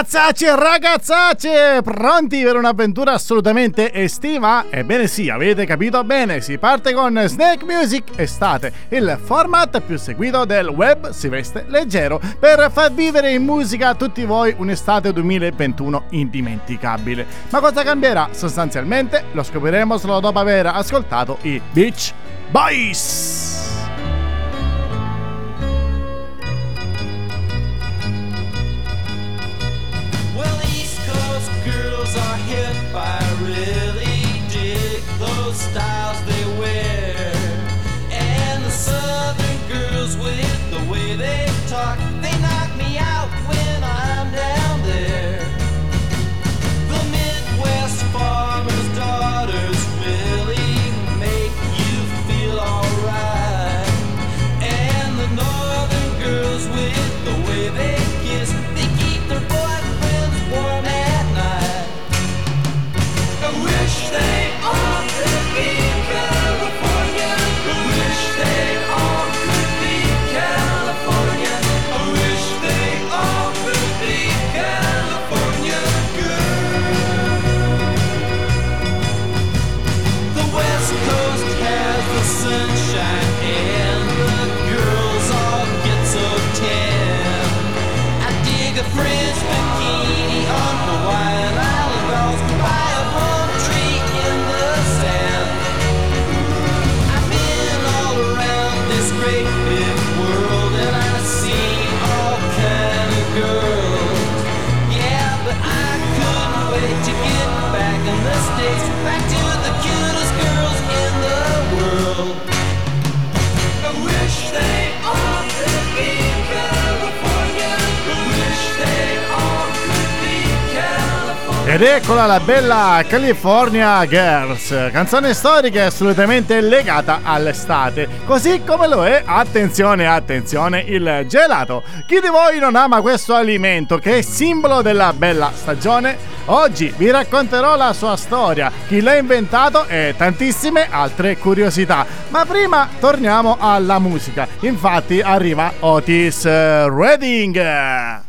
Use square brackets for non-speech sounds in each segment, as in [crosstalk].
Ragazzacce e ragazzacce, pronti per un'avventura assolutamente estiva? Ebbene sì, avete capito bene, si parte con Snake Music Estate, il format più seguito del web si veste leggero per far vivere in musica a tutti voi un'estate 2021 indimenticabile. Ma cosa cambierà? Sostanzialmente lo scopriremo solo dopo aver ascoltato i Beach Boys. hip. I really dig those styles they wear. And the southern girls with the way they talk. Ed eccola la bella California Girls, canzone storica assolutamente legata all'estate, così come lo è, attenzione, attenzione, il gelato. Chi di voi non ama questo alimento che è simbolo della bella stagione? Oggi vi racconterò la sua storia, chi l'ha inventato e tantissime altre curiosità. Ma prima torniamo alla musica, infatti arriva Otis Redding.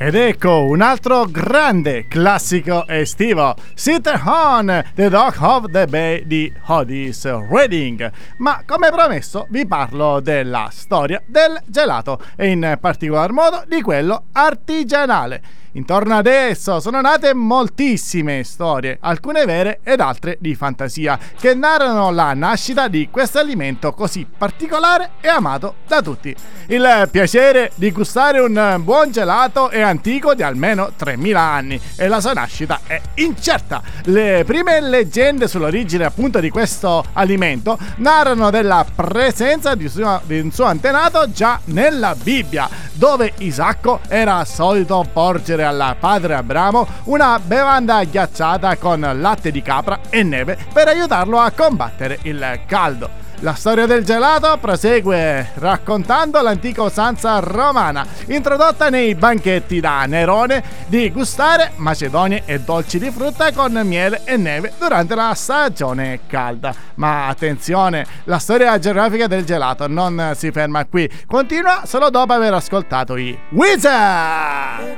Ed ecco un altro grande classico estivo, Sitter On, The Dog of the Bay di Otis Redding. Ma come promesso vi parlo della storia del gelato e in particolar modo di quello artigianale. Intorno ad esso sono nate moltissime storie, alcune vere ed altre di fantasia, che narrano la nascita di questo alimento così particolare e amato da tutti. Il piacere di gustare un buon gelato è antico di almeno 3000 anni e la sua nascita è incerta. Le prime leggende sull'origine appunto di questo alimento narrano della presenza di, suo, di un suo antenato già nella Bibbia, dove Isacco era solito porgere al padre Abramo una bevanda ghiacciata con latte di capra e neve per aiutarlo a combattere il caldo. La storia del gelato prosegue raccontando l'antica usanza romana, introdotta nei banchetti da Nerone, di gustare macedonie e dolci di frutta con miele e neve durante la stagione calda. Ma attenzione, la storia geografica del gelato non si ferma qui, continua solo dopo aver ascoltato i Wizard!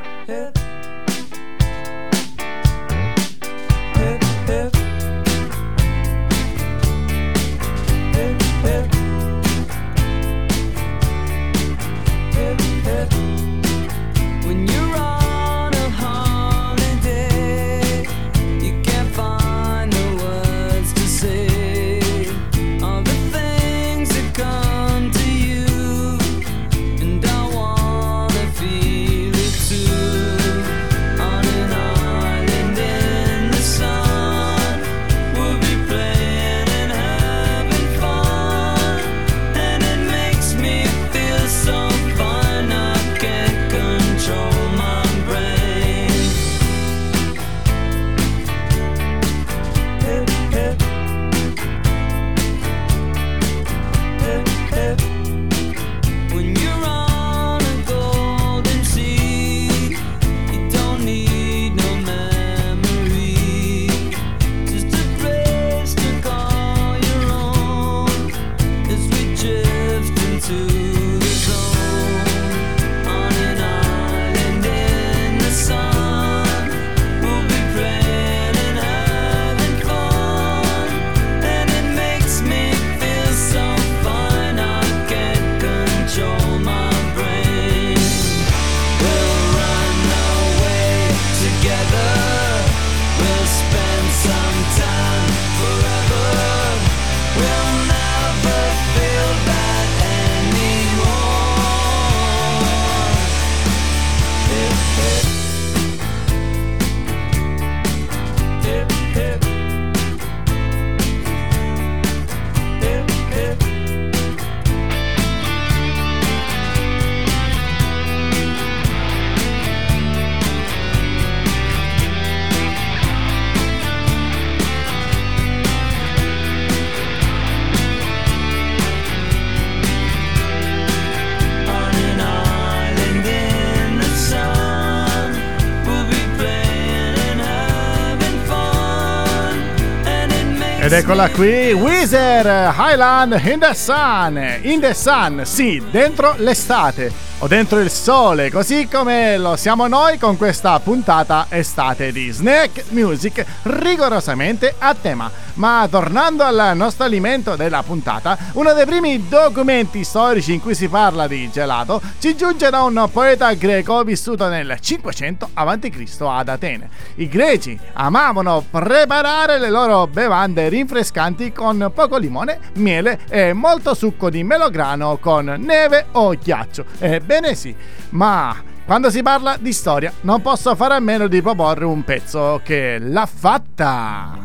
Ed eccola qui, Weezer, Highland in the Sun. In the Sun, sì, dentro l'estate o dentro il sole, così come lo siamo noi con questa puntata estate di Snack Music rigorosamente a tema. Ma tornando al nostro alimento della puntata, uno dei primi documenti storici in cui si parla di gelato ci giunge da un poeta greco vissuto nel 500 a.C. ad Atene. I greci amavano preparare le loro bevande rinfrescanti con poco limone, miele e molto succo di melograno con neve o ghiaccio. Ebbene sì, ma quando si parla di storia non posso fare a meno di proporre un pezzo che l'ha fatta.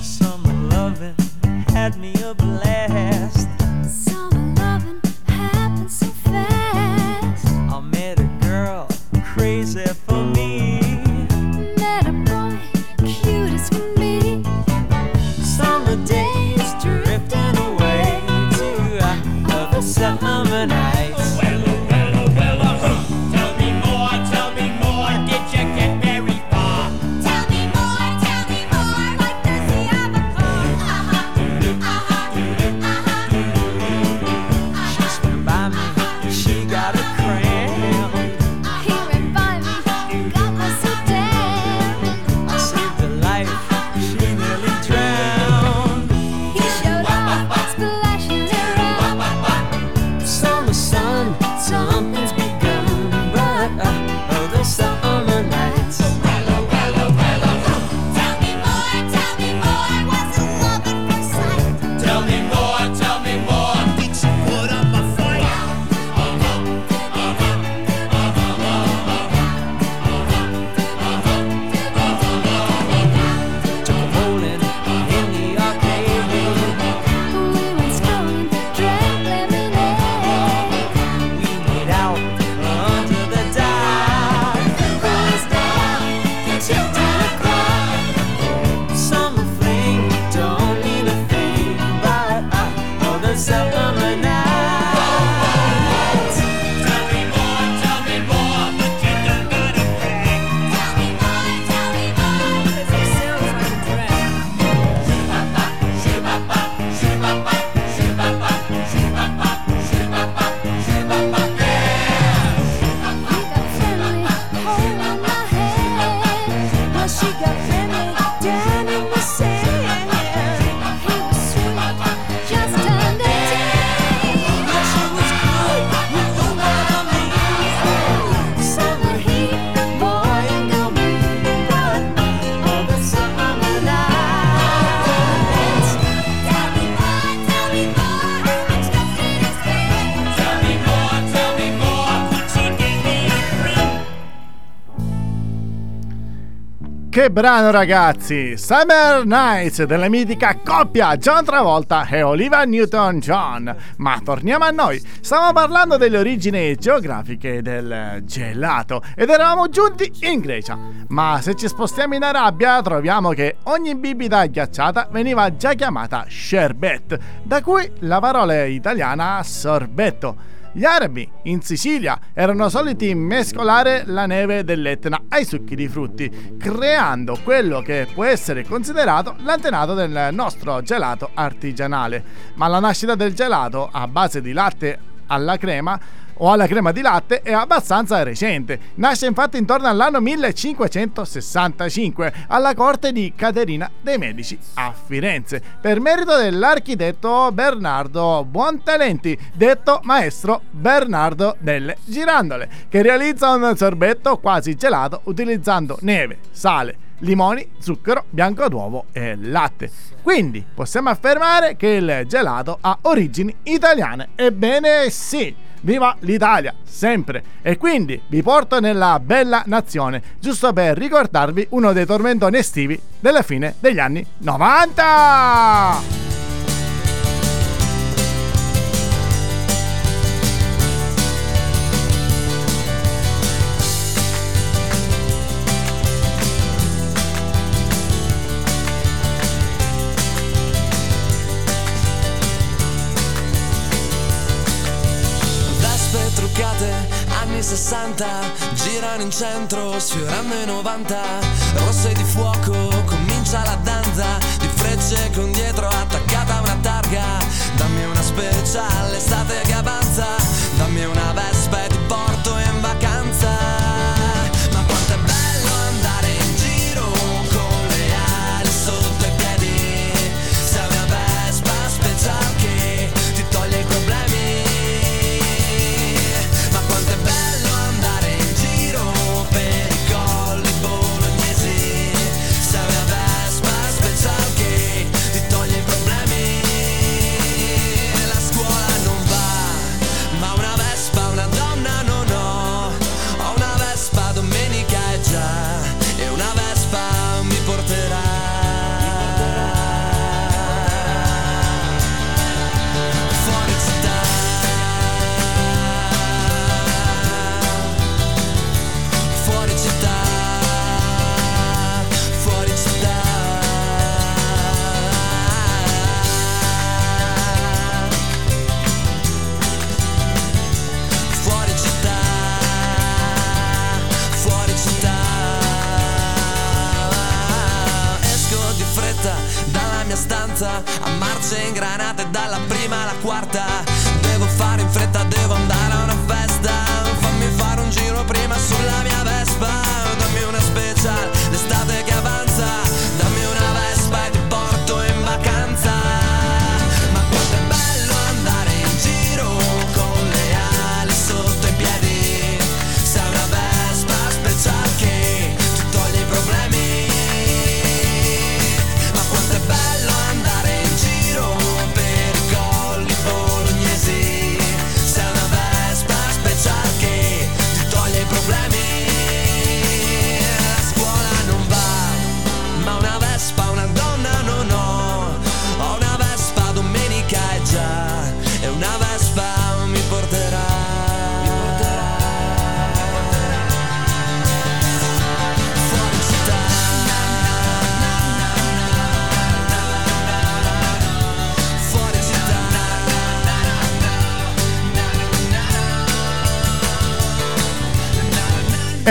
Summer loving had me Che brano ragazzi! Summer Nights della mitica coppia John Travolta e Olivia Newton-John. Ma torniamo a noi. Stiamo parlando delle origini geografiche del gelato ed eravamo giunti in Grecia. Ma se ci spostiamo in Arabia troviamo che ogni bibita ghiacciata veniva già chiamata sherbet, da cui la parola italiana sorbetto. Gli arabi in Sicilia erano soliti mescolare la neve dell'Etna ai succhi di frutti, creando quello che può essere considerato l'antenato del nostro gelato artigianale. Ma la nascita del gelato a base di latte alla crema o alla crema di latte è abbastanza recente. Nasce infatti intorno all'anno 1565 alla corte di Caterina dei Medici a Firenze, per merito dell'architetto Bernardo Buontalenti, detto maestro Bernardo delle Girandole, che realizza un sorbetto quasi gelato utilizzando neve, sale, limoni, zucchero, bianco d'uovo e latte. Quindi possiamo affermare che il gelato ha origini italiane. Ebbene sì! Viva l'Italia, sempre! E quindi vi porto nella bella nazione, giusto per ricordarvi uno dei tormentoni estivi della fine degli anni 90! 60 60 girano in centro sfiorando i 90 rosse di fuoco comincia la danza di frecce con dietro attaccata una targa. Dammi una speciale estate che avanza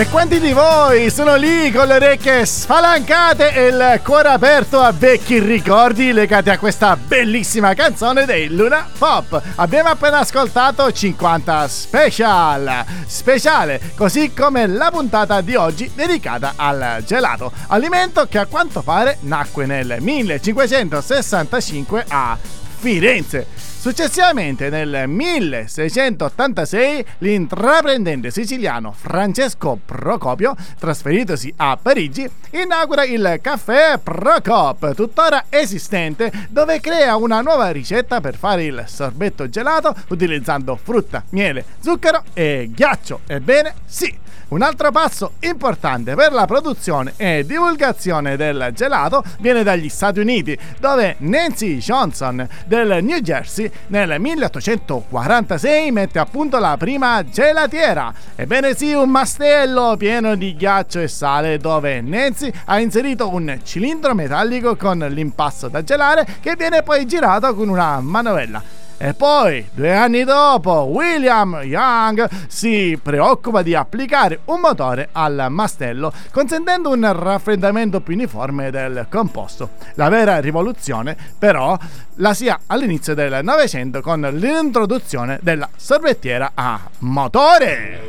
E quanti di voi sono lì con le orecchie spalancate e il cuore aperto a vecchi ricordi legati a questa bellissima canzone dei Luna Pop? Abbiamo appena ascoltato 50 Special, speciale, così come la puntata di oggi dedicata al gelato, alimento che a quanto pare nacque nel 1565 a Firenze. Successivamente nel 1686 l'intraprendente siciliano Francesco Procopio, trasferitosi a Parigi, inaugura il caffè Procop, tuttora esistente, dove crea una nuova ricetta per fare il sorbetto gelato utilizzando frutta, miele, zucchero e ghiaccio. Ebbene sì! Un altro passo importante per la produzione e divulgazione del gelato viene dagli Stati Uniti, dove Nancy Johnson del New Jersey nel 1846 mette a punto la prima gelatiera. Ebbene sì, un mastello pieno di ghiaccio e sale dove Nancy ha inserito un cilindro metallico con l'impasto da gelare che viene poi girato con una manovella. E poi, due anni dopo, William Young si preoccupa di applicare un motore al mastello, consentendo un raffreddamento più uniforme del composto. La vera rivoluzione, però, la sia all'inizio del Novecento con l'introduzione della sorbettiera a motore.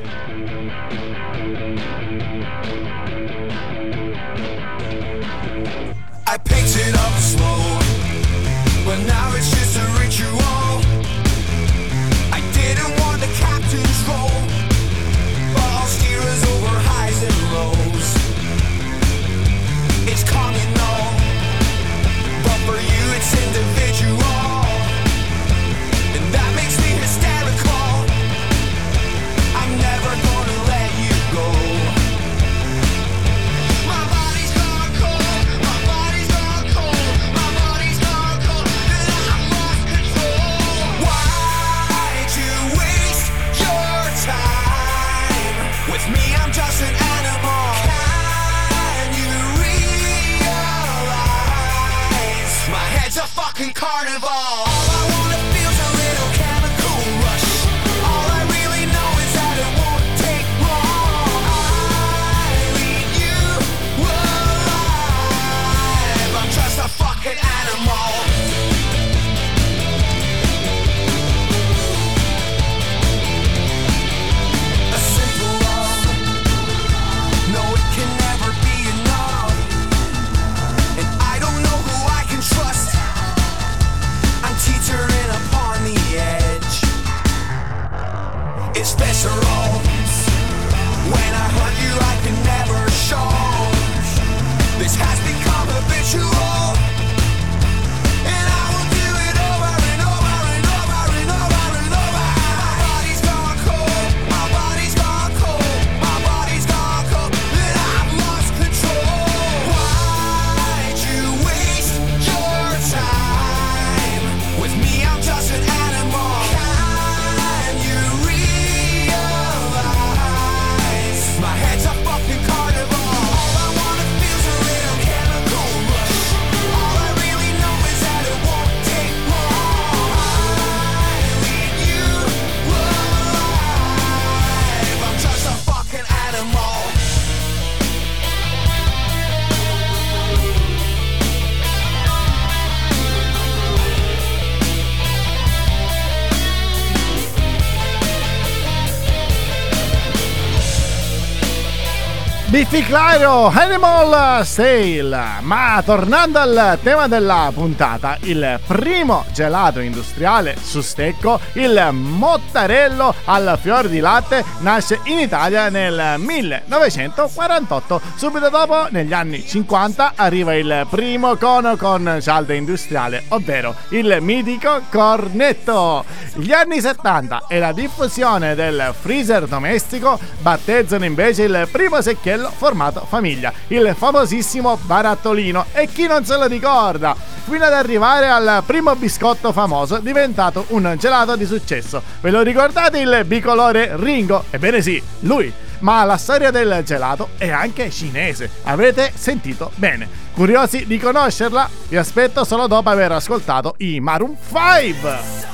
I picked it up It's coming Biffy Clyro, Animal Sale. Ma tornando al tema della puntata, il primo gelato industriale su stecco, il Mottarello al fior di latte, nasce in Italia nel 1948. Subito dopo, negli anni 50, arriva il primo cono con cialde industriale, ovvero il mitico cornetto. Gli anni 70 e la diffusione del freezer domestico battezzano invece il primo secchiello formato famiglia, il famosissimo barattolino. E chi non se lo ricorda? Fino ad arrivare al primo biscotto famoso diventato un gelato di successo. Ve lo ricordate il bicolore Ringo? Ebbene sì, lui. Ma la storia del gelato è anche cinese. Avete sentito bene. Curiosi di conoscerla? Vi aspetto solo dopo aver ascoltato i Maroon 5.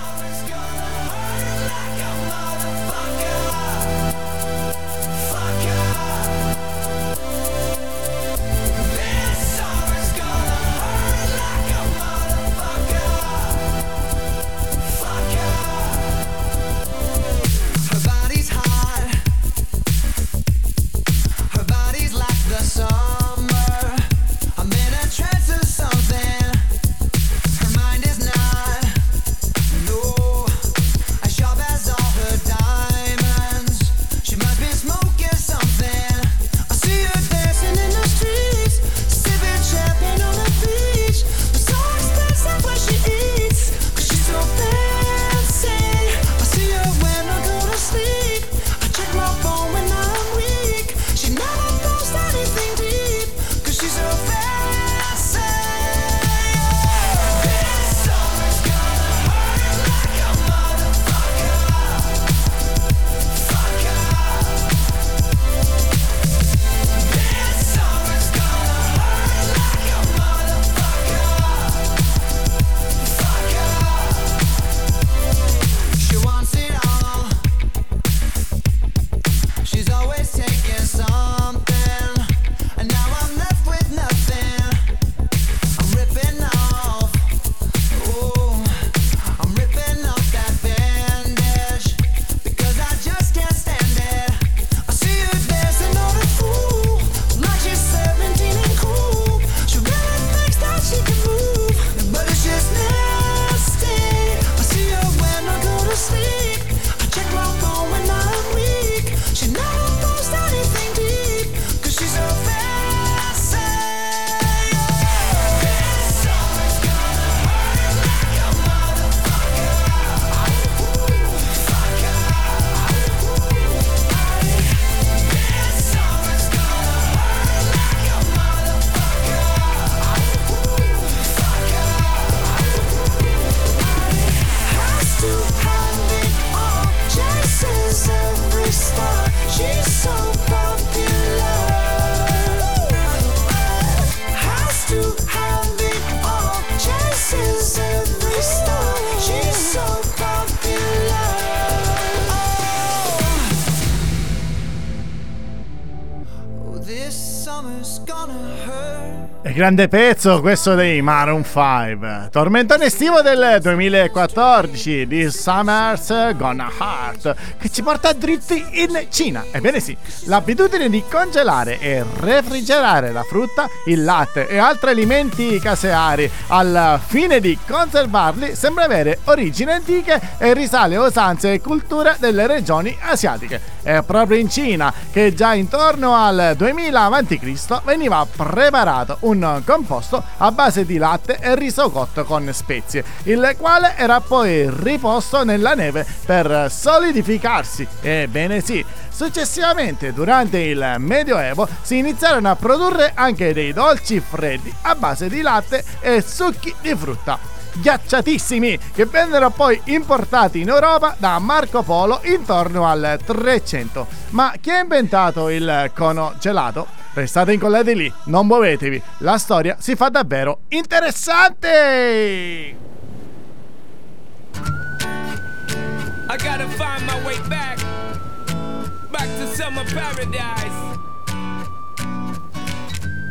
Grande pezzo questo dei Maroon 5. Tormentone estivo del 2014 di Summer's Gonna Heart che ci porta dritti in Cina. Ebbene sì, l'abitudine di congelare e refrigerare la frutta, il latte e altri alimenti caseari al fine di conservarli sembra avere origini antiche e risale a usanze e culture delle regioni asiatiche. È proprio in Cina che già intorno al 2000 a.C. veniva preparato un composto a base di latte e riso cotto con spezie, il quale era poi riposto nella neve per solidificarsi. Ebbene sì, successivamente durante il Medioevo si iniziarono a produrre anche dei dolci freddi a base di latte e succhi di frutta ghiacciatissimi che vennero poi importati in Europa da Marco Polo intorno al 300. Ma chi ha inventato il cono gelato? Restate incollati lì, non muovetevi, la storia si fa davvero interessante! I gotta find my way back, back to summer paradise.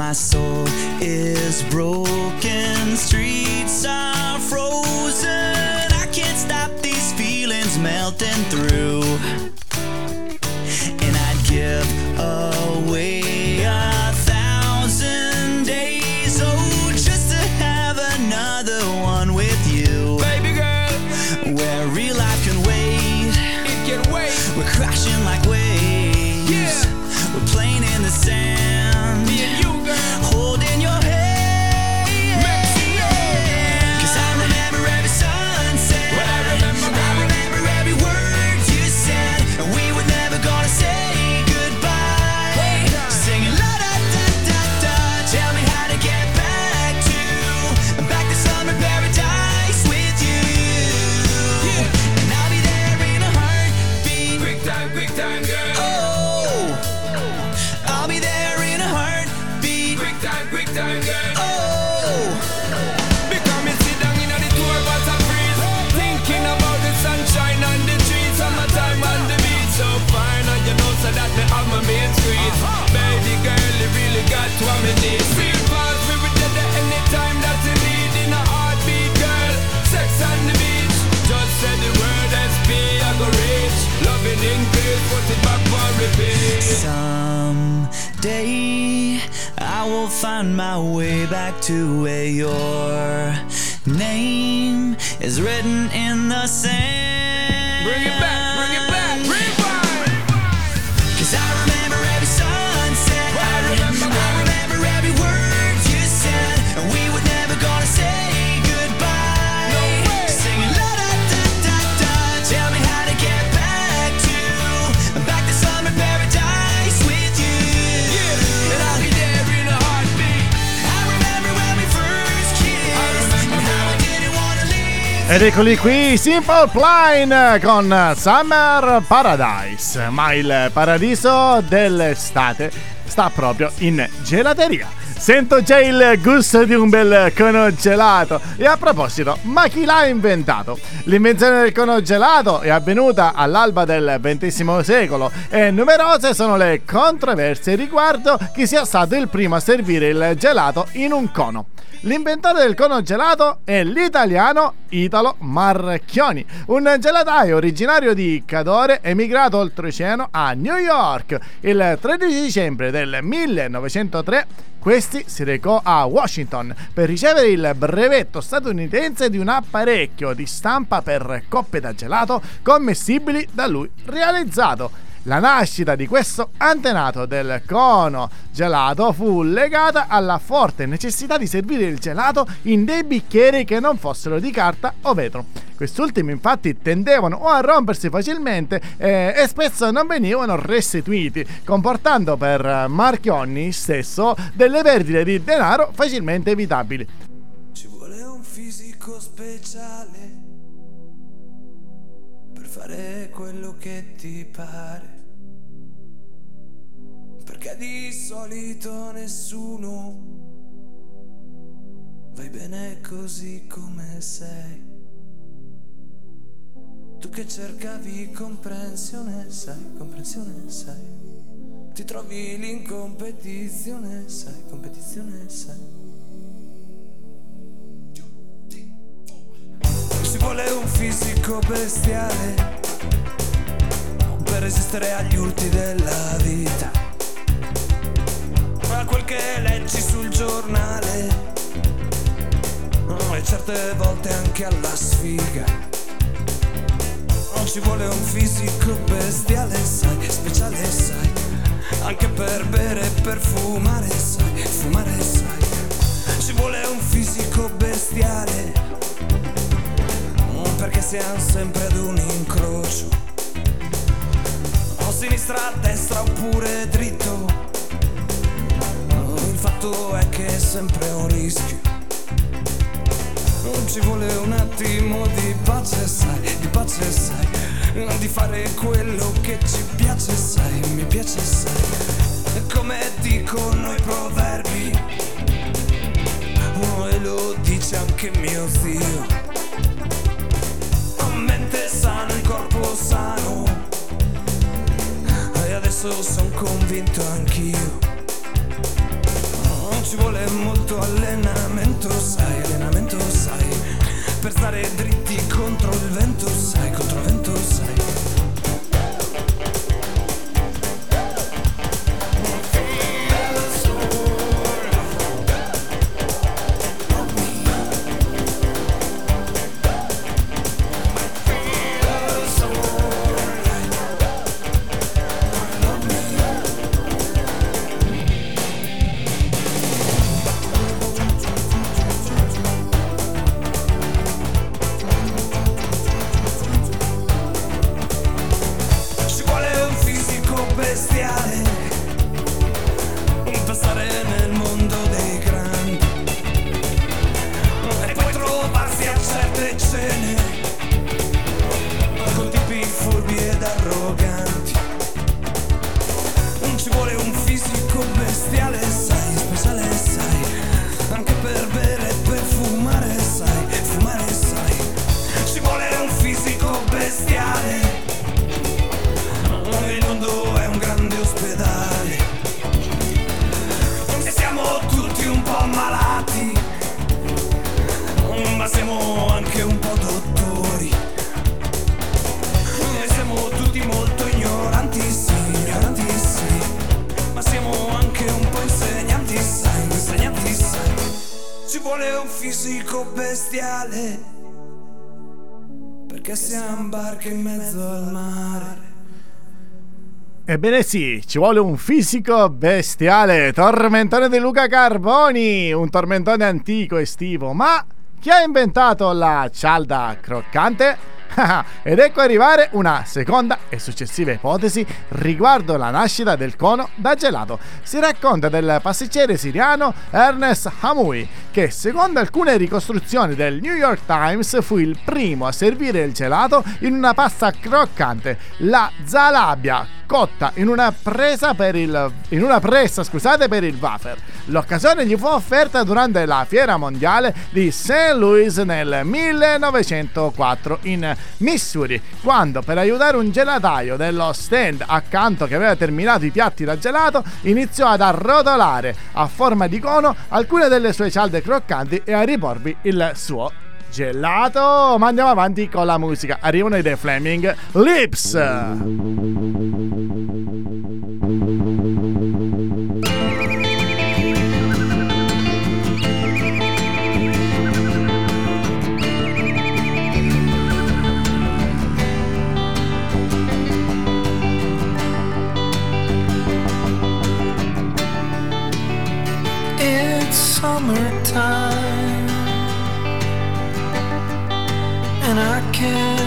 My soul is broken, streets In peace, put it back for repeat someday I will find my way back to where your name is written in the sand. Bring it back, bring it back, Ed eccoli qui, Simple Plan con Summer Paradise. Ma il paradiso dell'estate sta proprio in gelateria. Sento già il gusto di un bel cono gelato. E a proposito, ma chi l'ha inventato? L'invenzione del cono gelato è avvenuta all'alba del XX secolo e numerose sono le controversie riguardo chi sia stato il primo a servire il gelato in un cono. L'inventore del cono gelato è l'italiano Italo Marchioni, un gelataio originario di Cadore emigrato oltreoceano a New York. Il 13 dicembre del 1903 questi si recò a Washington per ricevere il brevetto statunitense di un apparecchio di stampa per coppe da gelato commestibili da lui realizzato. La nascita di questo antenato del cono gelato fu legata alla forte necessità di servire il gelato in dei bicchieri che non fossero di carta o vetro. Quest'ultimi infatti tendevano o a rompersi facilmente eh, e spesso non venivano restituiti, comportando per Marchionni stesso delle perdite di denaro facilmente evitabili. Ci vuole un fisico speciale per fare quello che ti pare. Perché di solito nessuno vai bene così come sei. Tu che cercavi comprensione, sai, comprensione, sai. Ti trovi in competizione, sai, competizione, sai. Ci vuole un fisico bestiale per resistere agli urti della vita. Ma quel che leggi sul giornale Oh, e certe volte anche alla sfiga. Non ci vuole un fisico bestiale, sai, speciale, sai. Anche per bere e per fumare, sai, fumare, sai. Ci vuole un fisico bestiale. Mm, Perché siamo sempre ad un incrocio. O sinistra a destra oppure dritto. Fatto è che è sempre un rischio. Non ci vuole un attimo di pace, sai, di pace, sai, di fare quello che ci piace, sai, mi piace, sai, come dicono i proverbi, oh, e lo dice anche mio zio, mente sana, il corpo sano, e adesso sono convinto anch'io. Non ci vuole molto allenamento, sai, allenamento, sai, per stare dritti contro il vento, sai, contro il vento, sai. Sì, ci vuole un fisico bestiale, tormentone di Luca Carboni, un tormentone antico estivo, ma chi ha inventato la cialda croccante? [laughs] Ed ecco arrivare una seconda e successiva ipotesi riguardo la nascita del cono da gelato. Si racconta del pasticcere siriano Ernest Hamui, che secondo alcune ricostruzioni del New York Times fu il primo a servire il gelato in una pasta croccante, la zalabia, cotta in una presa per il in una pressa, scusate, per il wafer. L'occasione gli fu offerta durante la fiera mondiale di St. Louis nel 1904 in Missouri, quando per aiutare un gelataio dello stand accanto che aveva terminato i piatti da gelato, iniziò ad arrotolare a forma di cono alcune delle sue cialde croccanti e a riporvi il suo gelato. Ma andiamo avanti con la musica. Arrivano i The Flaming Lips. Summertime, and I can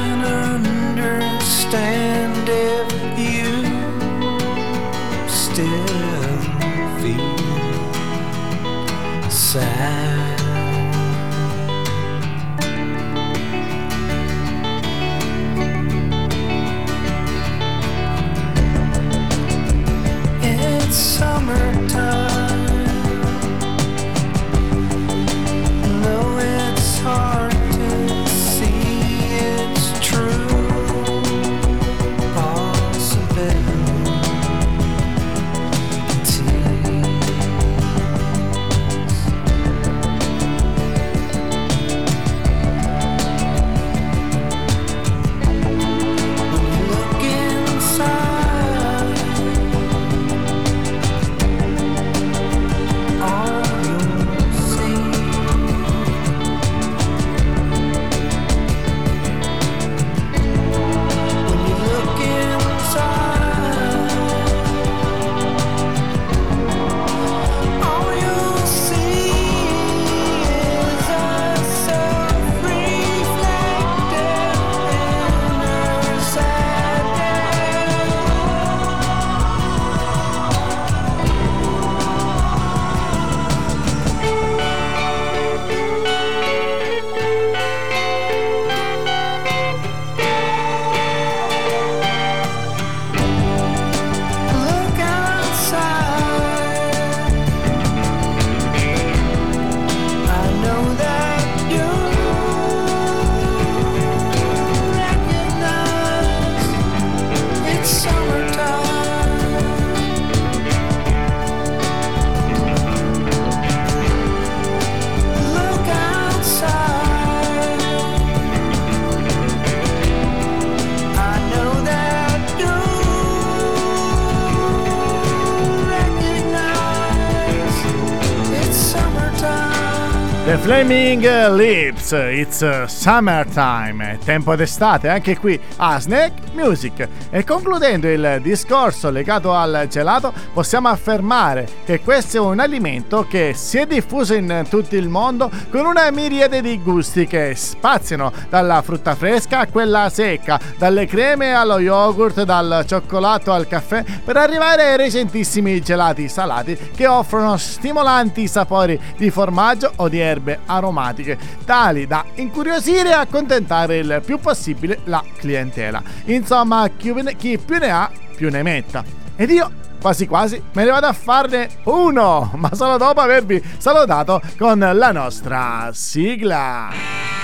Flaming Lips, it's uh, summertime, tempo d'estate anche qui a Snack Music. E concludendo il discorso legato al gelato, possiamo affermare che questo è un alimento che si è diffuso in tutto il mondo con una miriade di gusti che spaziano dalla frutta fresca a quella secca, dalle creme allo yogurt, dal cioccolato al caffè, per arrivare ai recentissimi gelati salati che offrono stimolanti sapori di formaggio o di erbe aromatiche, tali da incuriosire e accontentare il più possibile la clientela. Insomma, chi più ne ha, più ne metta. Ed io quasi quasi me ne vado a farne uno, [laughs] ma solo dopo avervi salutato con la nostra sigla.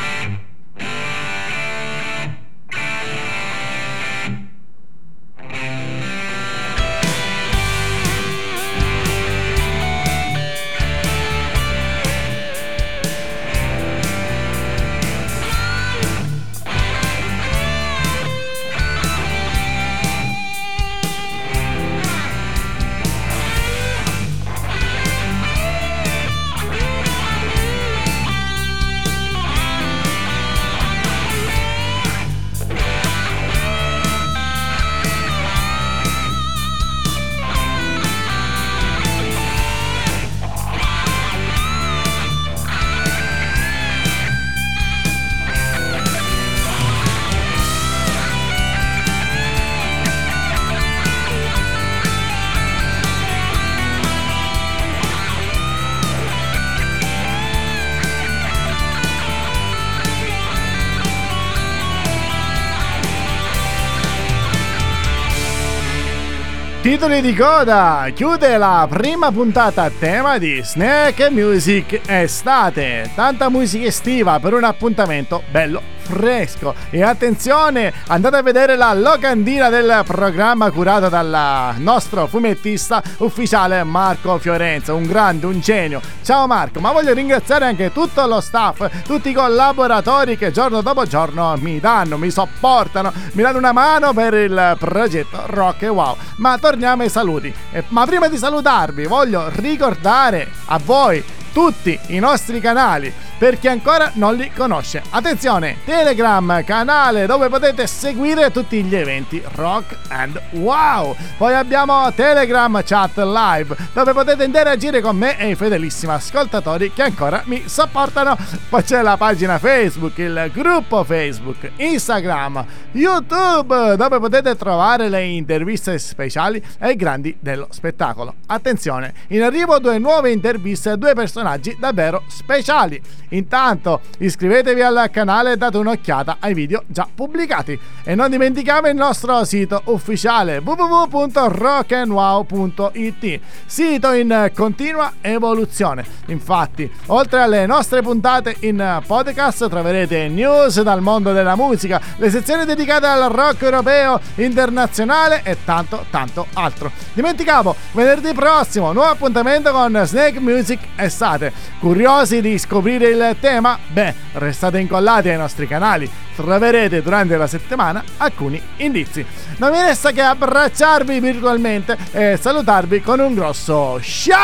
Titoli di coda chiude la prima puntata a tema di Snack Music Estate. Tanta musica estiva per un appuntamento bello fresco. E attenzione, andate a vedere la locandina del programma curato dal nostro fumettista ufficiale Marco Fiorenza, un grande, un genio. Ciao Marco, ma voglio ringraziare anche tutto lo staff, tutti i collaboratori che giorno dopo giorno mi danno, mi sopportano, mi danno una mano per il progetto Rock e Wow. Ma torniamo ai saluti. Eh, ma prima di salutarvi voglio ricordare a voi tutti i nostri canali per chi ancora non li conosce. Attenzione, Telegram, canale dove potete seguire tutti gli eventi Rock and Wow. Poi abbiamo Telegram Chat Live dove potete interagire con me e i fedelissimi ascoltatori che ancora mi sopportano. Poi c'è la pagina Facebook, il gruppo Facebook, Instagram, YouTube dove potete trovare le interviste speciali ai grandi dello spettacolo. Attenzione, in arrivo due nuove interviste a due personaggi davvero speciali. Intanto iscrivetevi al canale e date un'occhiata ai video già pubblicati. E non dimentichiamo il nostro sito ufficiale www.rockandwow.it, sito in continua evoluzione. Infatti, oltre alle nostre puntate in podcast, troverete news dal mondo della musica, le sezioni dedicate al rock europeo, internazionale e tanto tanto altro. Dimenticavo, venerdì prossimo, nuovo appuntamento con Snake Music Estate. Curiosi di scoprire il tema? Beh, restate incollati ai nostri canali, troverete durante la settimana alcuni indizi. Non mi resta che abbracciarvi virtualmente e salutarvi con un grosso ciao!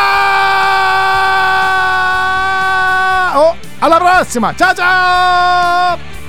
Alla prossima! Ciao ciao!